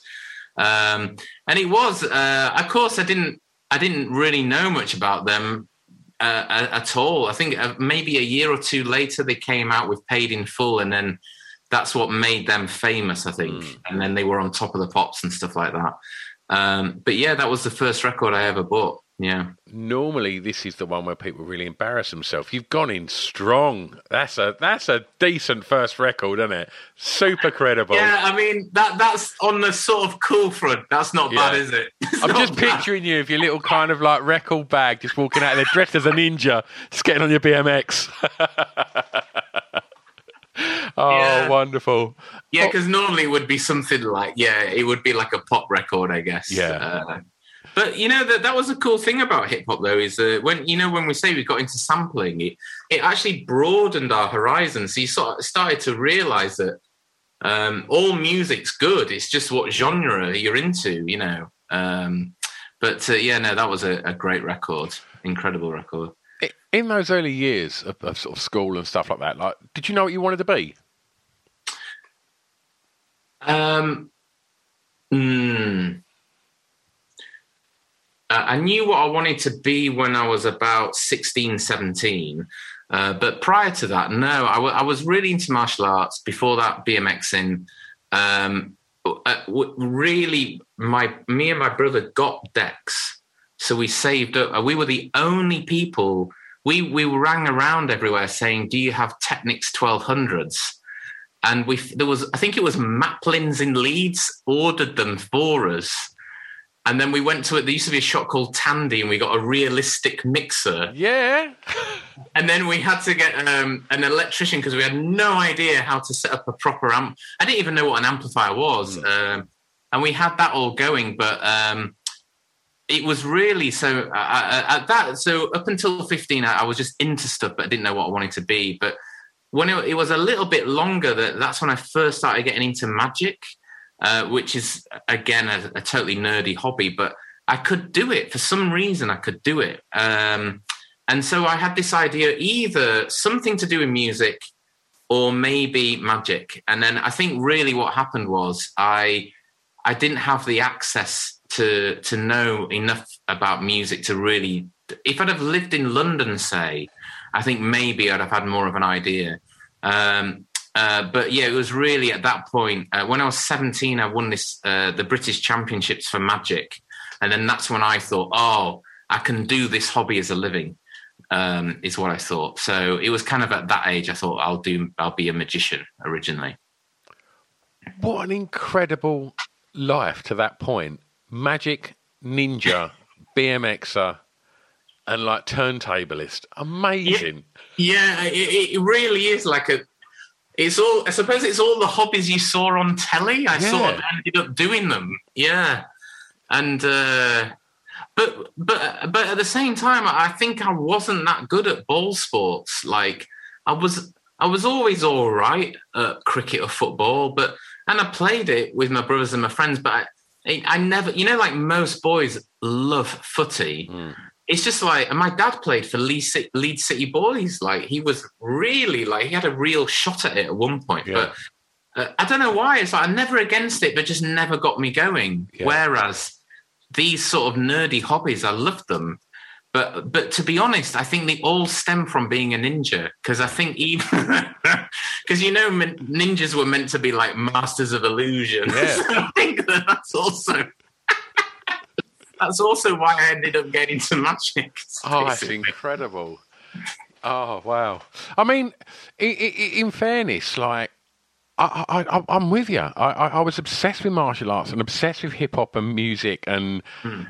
Um, and it was, uh, of course, I didn't I didn't really know much about them uh, at all. I think uh, maybe a year or two later they came out with Paid in Full, and then that's what made them famous. I think, and then they were on top of the pops and stuff like that. Um, but yeah, that was the first record I ever bought. Yeah. Normally, this is the one where people really embarrass themselves. You've gone in strong. That's a that's a decent first record, isn't it? Super credible. Yeah, I mean that that's on the sort of cool front. That's not bad, is it? *laughs* It's I'm just bad. picturing you with your little kind of like record bag, just walking out there dressed as a ninja, just getting on your BMX. *laughs* oh, Yeah. wonderful! Yeah, because normally it would be something like yeah, it would be like a pop record, I guess. Yeah. Uh, but you know that that was a cool thing about hip hop though is uh, when you know when we say we got into sampling, it it actually broadened our horizons. So you sort of started to realize that um, all music's good. It's just what genre you're into, you know. Um, but uh, yeah, no, that was a, a great record, incredible record. In those early years of, of sort of school and stuff like that, like, did you know what you wanted to be? Um, mm, uh, I knew what I wanted to be when I was about 16, 17. Uh, but prior to that, no, I, w- I was really into martial arts. Before that, BMXing. Um, uh, w- really, my me and my brother got decks, so we saved up. We were the only people. We we rang around everywhere saying, "Do you have Technics 1200s?" and we there was I think it was Maplins in Leeds ordered them for us, and then we went to it. There used to be a shop called Tandy, and we got a realistic mixer, Yeah. and then we had to get um, an electrician because we had no idea how to set up a proper amp. I didn't even know what an amplifier was, um, and we had that all going, but. Um, it was really so uh, at that so up until 15 I, I was just into stuff but i didn't know what i wanted to be but when it, it was a little bit longer that that's when i first started getting into magic uh, which is again a, a totally nerdy hobby but i could do it. For some reason i could do it. Um, and so i had this idea either something to do with music or maybe magic. And then i think really what happened was i i didn't have the access to to know enough about music to really if i'd have lived in london say i think maybe i'd have had more of an idea. Um, uh, but yeah, it was really at that point uh, when I was 17, I won this uh, the British Championships for Magic, and then that's when I thought, oh, I can do this hobby as a living. Um, is what I thought. So it was kind of at that age I thought I'll do I'll be a magician originally. What an incredible life to that point. Magic, ninja, *laughs* BMXer, and like turntablist. Amazing. Yeah, yeah it, it, really is like a. It's all. I suppose it's all the hobbies you saw on telly. I yeah. sort of ended up doing them. Yeah, and uh, but but but at the same time, I think I wasn't that good at ball sports. Like I was. I was always all right at cricket or football, but and I played it with my brothers and my friends, but I, I never, you know, like most boys love footy. Mm. It's just like, and my dad played for Leeds City, Leeds City Boys. Like he was really like he had a real shot at it at one point, yeah. but uh, I don't know why. It's like I'm never against it, but just never got me going. Yeah. Whereas these sort of nerdy hobbies, I love them. But but to be honest, I think they all stem from being a ninja because I think even *laughs* because you know ninjas were meant to be like masters of illusion. Yeah. so *laughs* I think that that's also that's also why I ended up getting into magic. Oh, that's incredible! Oh wow! I mean, in, in fairness, like I, I, am with you. I, I, was obsessed with martial arts and obsessed with hip hop and music, and mm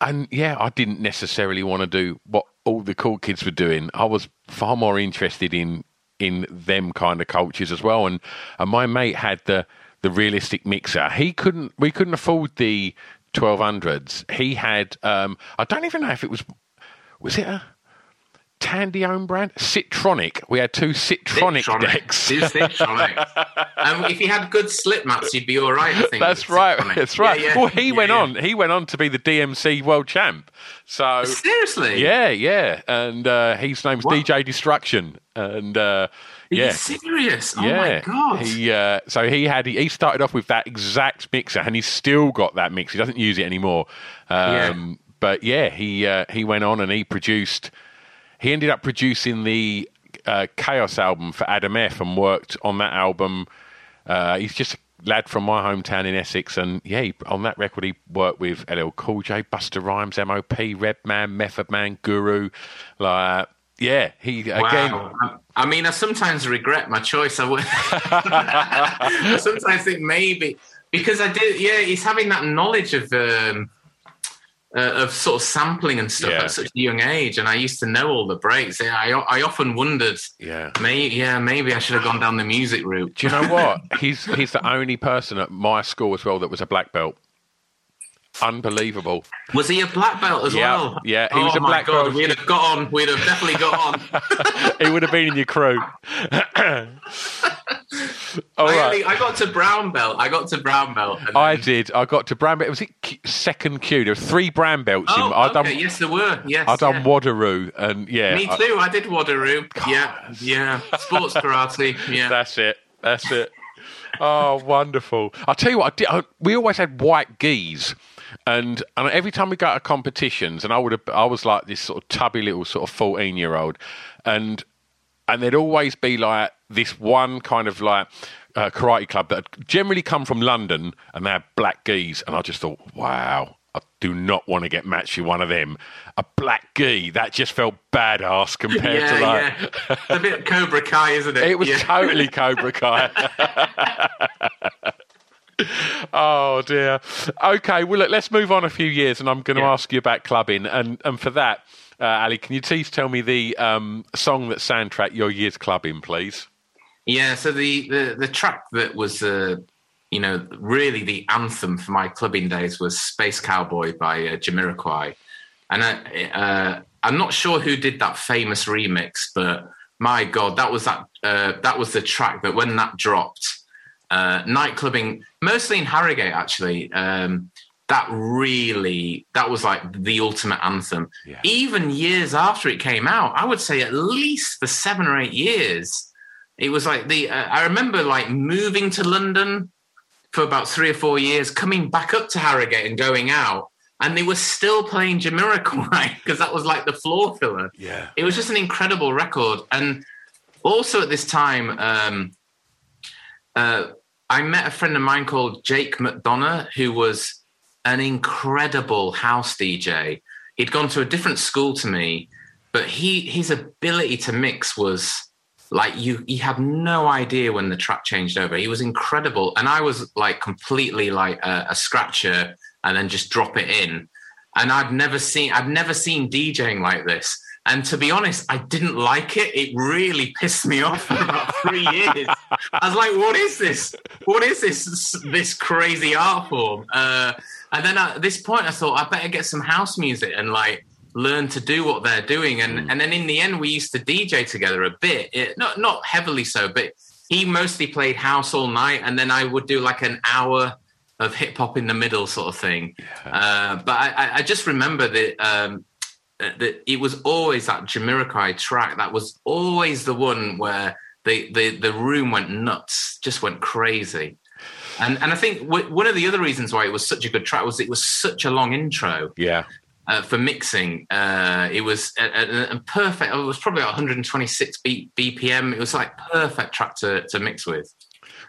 and yeah, I didn't necessarily want to do what all the cool kids were doing. I was far more interested in in them kind of cultures as well. And and my mate had the the realistic mixer. He couldn't. We couldn't afford the twelve hundreds. He had. Um, I don't even know if it was. Was it a Tandy own brand? Citronic. We had two Citronic, Citronic. decks. Two Citronic. *laughs* um, if you had good slip mats, you'd be all right. I think. That's right. Citronic. That's right. Yeah, yeah. Well, he yeah, went on. He went on to be the DMC world champ. So seriously, yeah, yeah. And uh, his name's what? DJ Destruction. And uh, yeah, serious. Oh my god. He uh, so he had he started off with that exact mixer, and he's still got that mix. He doesn't use it anymore. Um, yeah. But yeah, he uh, he went on and he produced he ended up producing the uh, Kaos album for Adam F and worked on that album. Uh, he's just a lad from my hometown in Essex, and yeah, he, on that record he worked with LL Cool J, Busta Rhymes, MOP, Redman, Method Man, Guru, like. Yeah, he again. Wow. I mean, I sometimes regret my choice. I would. I *laughs* sometimes think maybe because I did. Yeah, he's having that knowledge of um, uh, of sort of sampling and stuff yeah. at such a young age, and I used to know all the breaks. I I often wondered, yeah, maybe yeah, maybe I should have gone down the music route. Do you know *laughs* what? he's he's the only person at my school as well that was a black belt. Unbelievable. Was he a black belt as yeah, well? Yeah, he oh was a oh black God, belt. We'd have got on. We'd have definitely got on. *laughs* he would have been in your crew. *laughs* All I, right. only, I got to brown belt. I got to brown belt. Then... I did. I got to brown belt. Was it second kyu? There were three brown belts. Oh, in, I okay. done, yes, there were. Yes, I done yeah. Wado-ryu, and yeah, me too. I, I did Wado-ryu. God. Yeah, yeah. Sports *laughs* karate. Yeah, that's it. That's it. Oh, wonderful! I'll tell you what. I did, I, we always had white gis. And, and every time we go to competitions, and I would have, I was like this sort of tubby little sort of fourteen year old, and and there'd always be like this one kind of like uh, karate club that generally come from London and they had black gis. And I just thought, wow, I do not want to get matched with one of them. A black gi, that just felt badass compared yeah, to like. Yeah. a bit Cobra Kai, isn't it? *laughs* It was yeah. totally Cobra Kai. *laughs* *laughs* oh dear. Okay, well look, let's move on a few years, and I'm going to ask you about clubbing, and and for that, uh, Ali, can you please tell me the um, song that soundtrack your year's clubbing, please? Yeah, so the the, the track that was, uh, you know, really the anthem for my clubbing days was "Space Cowboy" by uh, Jamiroquai, and I, uh, I'm not sure who did that famous remix, but my God, that was that uh, that was the track that when that dropped, uh, night clubbing, mostly in Harrogate, actually. Um, that really that was like the ultimate anthem yeah. even years after it came out i would say at least for seven or eight years it was like the uh, i remember like moving to london for about three or four years coming back up to harrogate and going out and they were still playing Jamiroquai because *laughs* that was like the floor filler yeah it was just an incredible record and also at this time, um, uh, I met a friend of mine called Jake McDonough, who was an incredible house DJ. He'd gone to a different school to me, but he his ability to mix was like you you had no idea when the track changed over. He was incredible, and I was like completely like a, a scratcher, and then just drop it in. And I'd never seen I'd never seen DJing like this. And to be honest, I didn't like it. It really pissed me off for about *laughs* three years. I was like, "What is this? What is this? This crazy art form?" Uh, and then at this point, I thought I better get some house music and like learn to do what they're doing. And mm. and then in the end, we used to DJ together a bit, it, not not heavily so, but he mostly played house all night, and then I would do like an hour of hip hop in the middle, sort of thing. Yeah. Uh, but I, I, just remember that. Um, that it was always that Jamiroquai track that was always the one where the, the, the room went nuts, just went crazy. And and I think w- one of the other reasons why it was such a good track was it was such a long intro. Yeah. Uh, for mixing, uh, it was a, a, a, perfect. It was probably 126 B, BPM. It was like perfect track to, to mix with.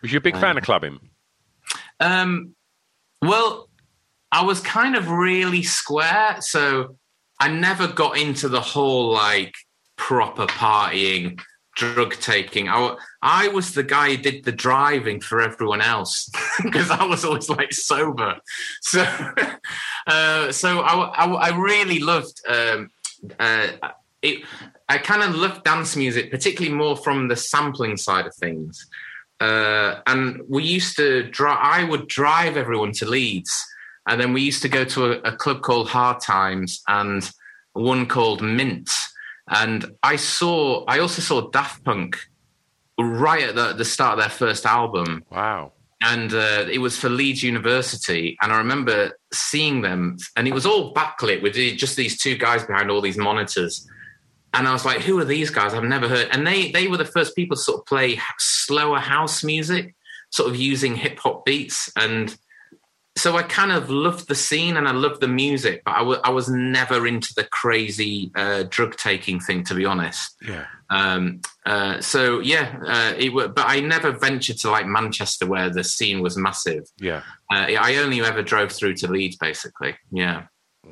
Was you a big um, fan of clubbing? Um, well, I was kind of really square, so I never got into the whole like proper partying drug taking. I, I was the guy who did the driving for everyone else *laughs* because I was always like sober. So, *laughs* uh, so I, I, I, really loved um, uh, it. I kind of loved dance music, particularly more from the sampling side of things. Uh, and we used to drive. I would drive everyone to Leeds, and then we used to go to a, a club called Hard Times and one called Mint and I saw, I also saw Daft Punk right at the, the start of their first album. Wow. And uh, it was for Leeds University. And I remember seeing them, and it was all backlit with just these two guys behind all these monitors. And I was like, who are these guys? I've never heard. And they, they were the first people to sort of play slower house music, sort of using hip hop beats. And so I kind of loved the scene and I loved the music, but I, w- I was never into the crazy uh, drug taking thing, to be honest. Yeah. Um, uh, so yeah, uh, it w- but I never ventured to like Manchester where the scene was massive. Yeah. Uh, I only ever drove through to Leeds, basically. Yeah.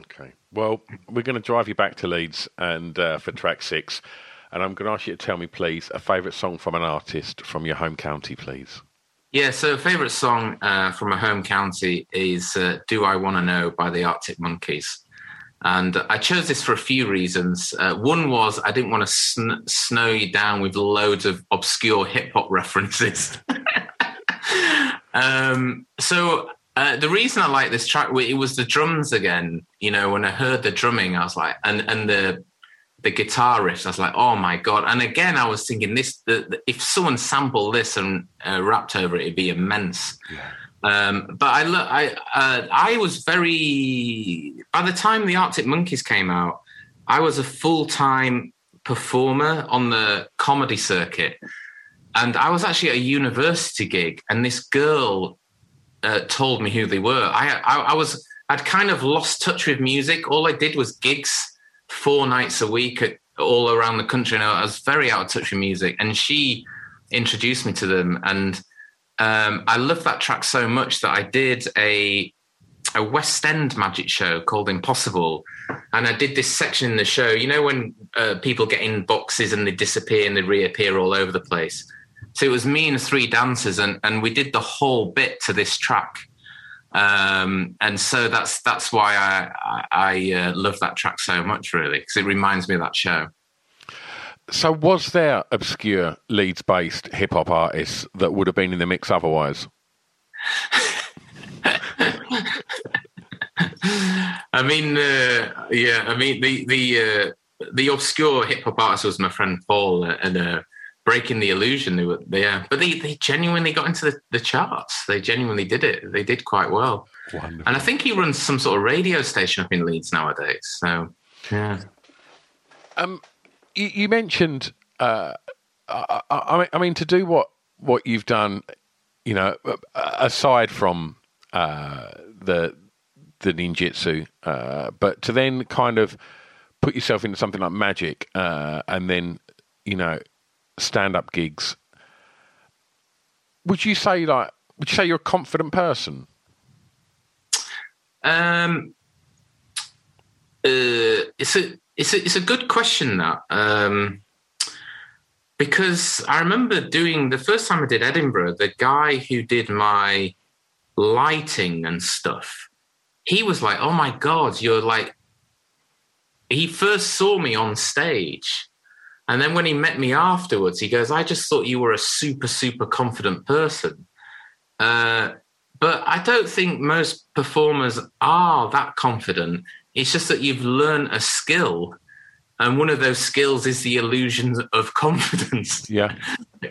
Okay. Well, we're going to drive you back to Leeds and uh, for track six, and I'm going to ask you to tell me, please, a favourite song from an artist from your home county, please. Yeah, so favorite song uh, from a home county is uh, "Do I Want to Know" by the Arctic Monkeys, and I chose this for a few reasons. Uh, one was I didn't want to sn- snow you down with loads of obscure hip hop references. *laughs* um, so uh, the reason I like this track, it was the drums again. You know, when I heard the drumming, I was like, and and the the guitar riffs. I was like, oh my god! And again, I was thinking this: the, the, if someone sampled this and uh, rapped over it, it'd be immense. Yeah. Um, but I, look, I, uh, I was very. By the time the Arctic Monkeys came out, I was a full time performer on the comedy circuit, and I was actually at a university gig, and this girl uh, told me who they were. I, I, I was, I'd kind of lost touch with music. All I did was gigs four nights a week at, all around the country. And I was very out of touch with music. And she introduced me to them. And um, I loved that track so much that I did a a West End magic show called Impossible, and I did this section in the show. You know when uh, people get in boxes and they disappear and they reappear all over the place. So it was me and three dancers, and and we did the whole bit to this track. Um, and so that's that's why I I, I uh, love that track so much, really, because it reminds me of that show. So, was there obscure Leeds-based hip hop artists that would have been in the mix otherwise? *laughs* I mean, uh, yeah, I mean the the uh, the obscure hip hop artist was my friend Paul, and uh, breaking the illusion. They were, yeah, but they, they genuinely got into the, the charts. They genuinely did it. They did quite well. Wonderful. And I think he runs some sort of radio station up in Leeds nowadays. So, yeah. Um, you, you mentioned, uh, I, I, I mean, to do what what you've done, you know, aside from uh, the the ninjutsu, uh, but to then kind of put yourself into something like magic, uh, and then you know stand-up gigs, would you say like would you say you're a confident person? Um, uh, it's a it's a it's a good question that um, because I remember doing the first time I did Edinburgh, the guy who did my lighting and stuff, he was like, "Oh my god, you're like." He first saw me on stage, and then when he met me afterwards, he goes, "I just thought you were a super super confident person." Uh, but I don't think most performers are that confident. It's just that you've learned a skill, and one of those skills is the illusion of *laughs* confidence. Yeah,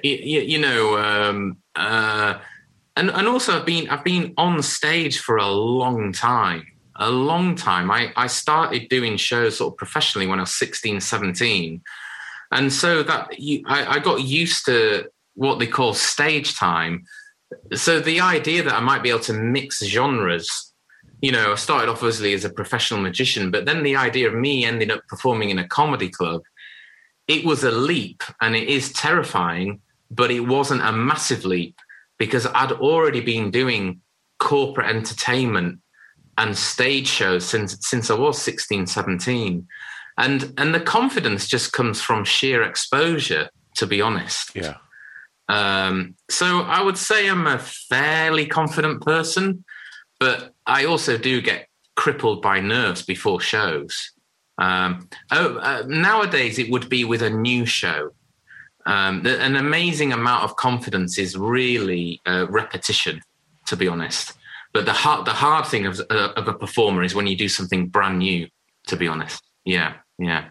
you, you know, um, uh, and and also I've been I've been on stage for a long time, a long time. I I started doing shows sort of professionally when I was 16, 17. And so that you, I, I got used to what they call stage time so the idea that I might be able to mix genres, you know, I started off obviously as a professional magician, but then the idea of me ending up performing in a comedy club, it was a leap and it is terrifying, but it wasn't a massive leap because I'd already been doing corporate entertainment and stage shows since since I was 16, 17. And and the confidence just comes from sheer exposure, to be honest. Yeah. Um, so I would say I'm a fairly confident person, but I also do get crippled by nerves before shows. Um, oh, uh, nowadays it would be with a new show. Um, the, an amazing amount of confidence is really uh, repetition, to be honest. But the hard, the hard thing of, uh, of a performer is when you do something brand new. To be honest, yeah, yeah.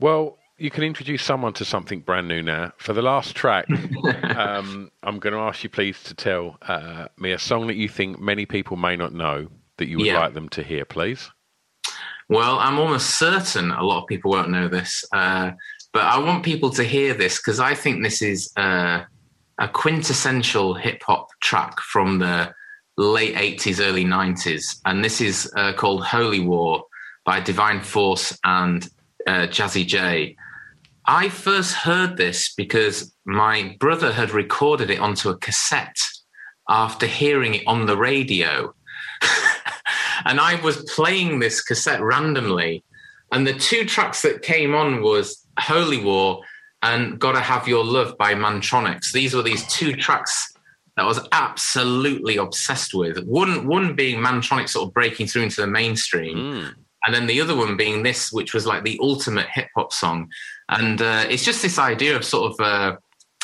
Well, you can introduce someone to something brand new now. For the last track, *laughs* um, I'm going to ask you please to tell uh, me a song that you think many people may not know that you would yeah. like them to hear, please. Well, I'm almost certain a lot of people won't know this, uh, but I want people to hear this because I think this is uh, a quintessential hip hop track from the late 80s, early 90s. And this is uh, called Holy War by Divine Force and uh, Jazzy Jay. I first heard this because my brother had recorded it onto a cassette after hearing it on the radio. *laughs* and I was playing this cassette randomly. And the two tracks that came on was Holy War and Gotta Have Your Love by Mantronix. These were these two tracks that I was absolutely obsessed with. One one being Mantronix sort of breaking through into the mainstream. Mm. And then the other one being this, which was like the ultimate hip hop song. And uh, it's just this idea of sort of uh,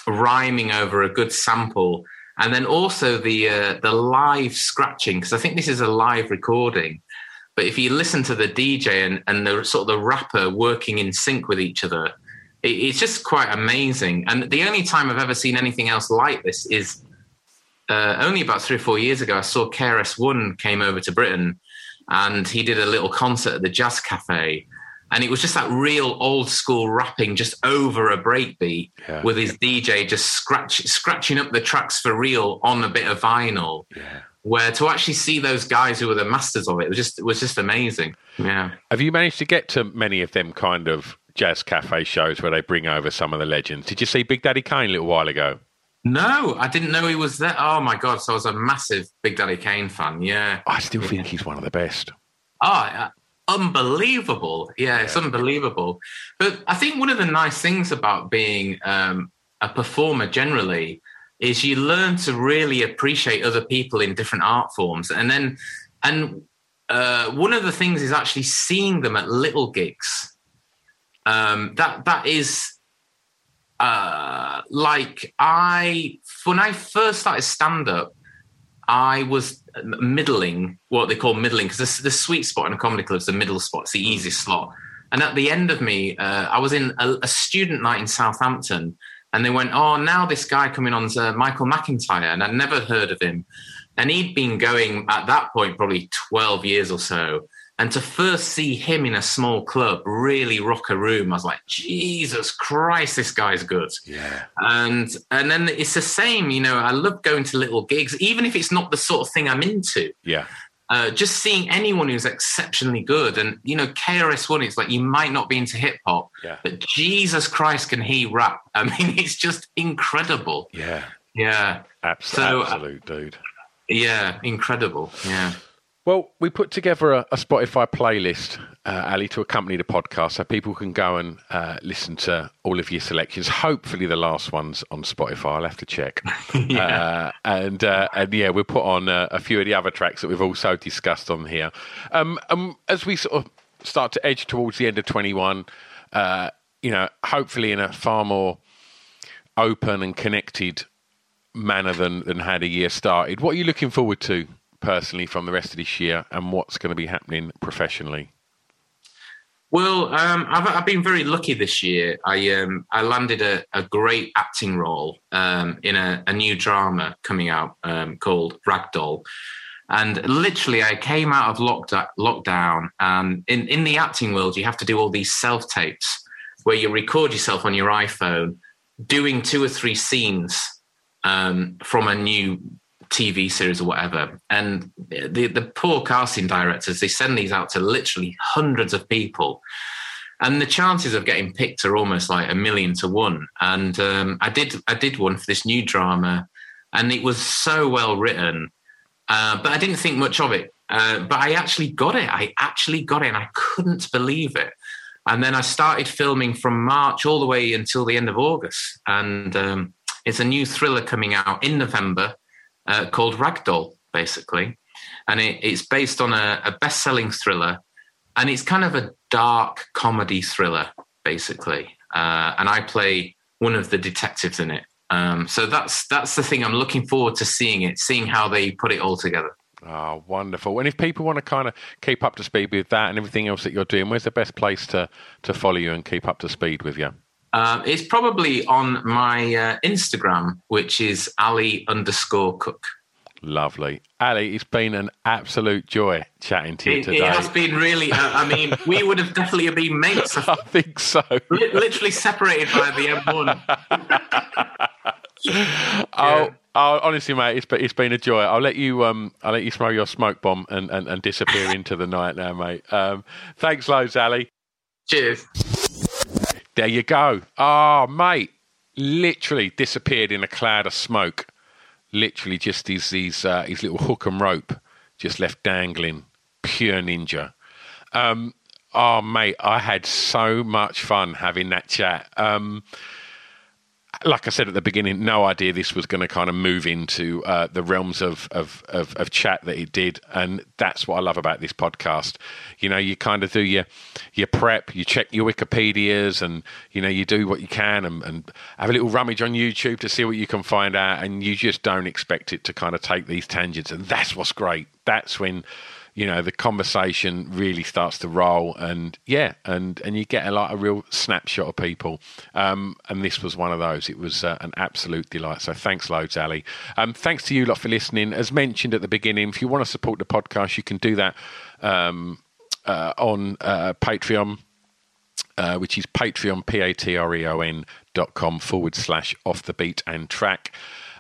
rhyming over a good sample, and then also the uh, the live scratching because I think this is a live recording. But if you listen to the DJ and, and the sort of the rapper working in sync with each other, it, it's just quite amazing. And the only time I've ever seen anything else like this is uh, only about three or four years ago. I saw KRS One came over to Britain, and he did a little concert at the Jazz Cafe and it was just that real old school rapping just over a breakbeat yeah. with his DJ just scratch scratching up the tracks for real on a bit of vinyl. Yeah. Where to actually see those guys who were the masters of it, it was just it was just amazing. Yeah. Have you managed to get to many of them kind of jazz cafe shows where they bring over some of the legends? Did you see Big Daddy Kane a little while ago? No, I didn't know he was there. Oh my god! So I was a massive Big Daddy Kane fan. Yeah, I still think he's one of the best. Oh, unbelievable. Yeah, it's unbelievable. But I think one of the nice things about being um, a performer generally is you learn to really appreciate other people in different art forms, and then and uh, one of the things is actually seeing them at little gigs. Um, that that is uh, like I when I first started stand up, I was middling, what they call middling, because the, sweet spot in a comedy club is the middle spot, it's the easiest slot. And at the end of me, uh, I was in a, a, student night in Southampton, and they went, "Oh, now this guy coming on to Michael McIntyre," and I'd never heard of him. And he'd been going at that point probably twelve years or so. And to first see him in a small club really rock a room, I was like, Jesus Christ, this guy's good. Yeah. And and then it's the same, you know, I love going to little gigs, even if it's not the sort of thing I'm into. Yeah. uh, just seeing anyone who's exceptionally good. And, you know, KRS-One, it's like you might not be into hip hop, Yeah. but Jesus Christ, can he rap? *laughs* I mean, it's just incredible. Yeah. Yeah. Abs- So, uh, absolute dude. Yeah. Incredible. Yeah. Well, we put together a, a Spotify playlist, uh, Ali, to accompany the podcast, so people can go and uh, listen to all of your selections. Hopefully, the last one's on Spotify. I'll have to check. *laughs* uh, and uh, and yeah, we'll put on uh, a few of the other tracks that we've also discussed on here. Um, um, as we sort of start to edge towards the end of twenty one, uh, you know, hopefully in a far more open and connected manner than than had the year started. What are you looking forward to personally from the rest of this year, and what's going to be happening professionally? Well, um, I've, I've been very lucky this year. I um, I landed a, a great acting role um, in a, a new drama coming out um, called Ragdoll, and literally I came out of lockda- lockdown. And in in the acting world, you have to do all these self tapes where you record yourself on your iPhone doing two or three scenes um, from a new TV series or whatever. And the, the poor casting directors, they send these out to literally hundreds of people. And the chances of getting picked are almost like a million to one. And um, I did I did one for this new drama, and it was so well written, uh, but I didn't think much of it. Uh, but I actually got it. I actually got it, and I couldn't believe it. And then I started filming from March all the way until the end of August. And um, it's a new thriller coming out in November uh, called Ragdoll, basically. And it, it's based on a, a best selling thriller. And it's kind of a dark comedy thriller, basically. Uh, and I play one of the detectives in it. Um, so that's that's the thing I'm looking forward to seeing it, seeing how they put it all together. Oh, wonderful! And if people want to kind of keep up to speed with that and everything else that you're doing, where's the best place to to follow you and keep up to speed with you? Um, it's probably on my uh, Instagram, which is Ali underscore Cook. Lovely, Ali. It's been an absolute joy chatting to you It, today. it has been really. Uh, I mean, we would have definitely been mates. *laughs* I think so. li- literally separated by the M1. *laughs* Oh, oh, honestly, mate, it's been, it's been a joy. I'll let you um, I'll let you smell your smoke bomb and, and, and disappear into the night now, mate. Um, thanks, loads, Ali. Cheers. There you go. Oh, mate, literally disappeared in a cloud of smoke. Literally, just these these uh, his little hook and rope just left dangling. Pure ninja. Um, oh, mate, I had so much fun having that chat. Um, like I said at the beginning, no idea this was going to kind of move into uh, the realms of, of, of, of chat that it did. And that's what I love about this podcast. You know, you kind of do your, your prep, you check your Wikipedias, and, you know, you do what you can and, and have a little rummage on YouTube to see what you can find out. And you just don't expect it to kind of take these tangents. And that's what's great. That's when you know the conversation really starts to roll and yeah and and you get a like a real snapshot of people. Um, and this was one of those. It was uh, an absolute delight. So thanks loads ali. Um, thanks to you lot for listening. As mentioned at the beginning if you want to support the podcast you can do that um, uh, on uh, patreon uh, which is Patreon, P A T R E O N dot com forward slash off the beaten track.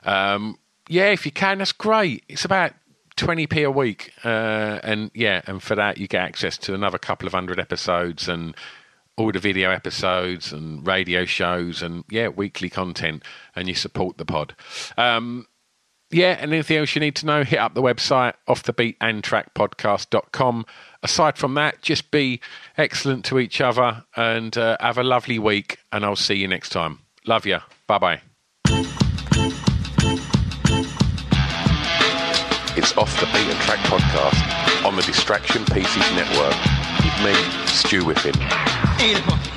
Um, yeah, if you can, that's great. It's about 20p a week. Uh, and yeah, and for that, you get access to another couple of hundred episodes and all the video episodes and radio shows and yeah, weekly content. And you support the pod. Um, yeah, and anything else you need to know, hit up the website off the beaten track podcast.com. Aside from that, just be excellent to each other and uh, have a lovely week. And I'll see you next time. Love you. Bye bye. It's Off the Beaten Track podcast on the Distraction Pieces Network with me, Stu it, monkey.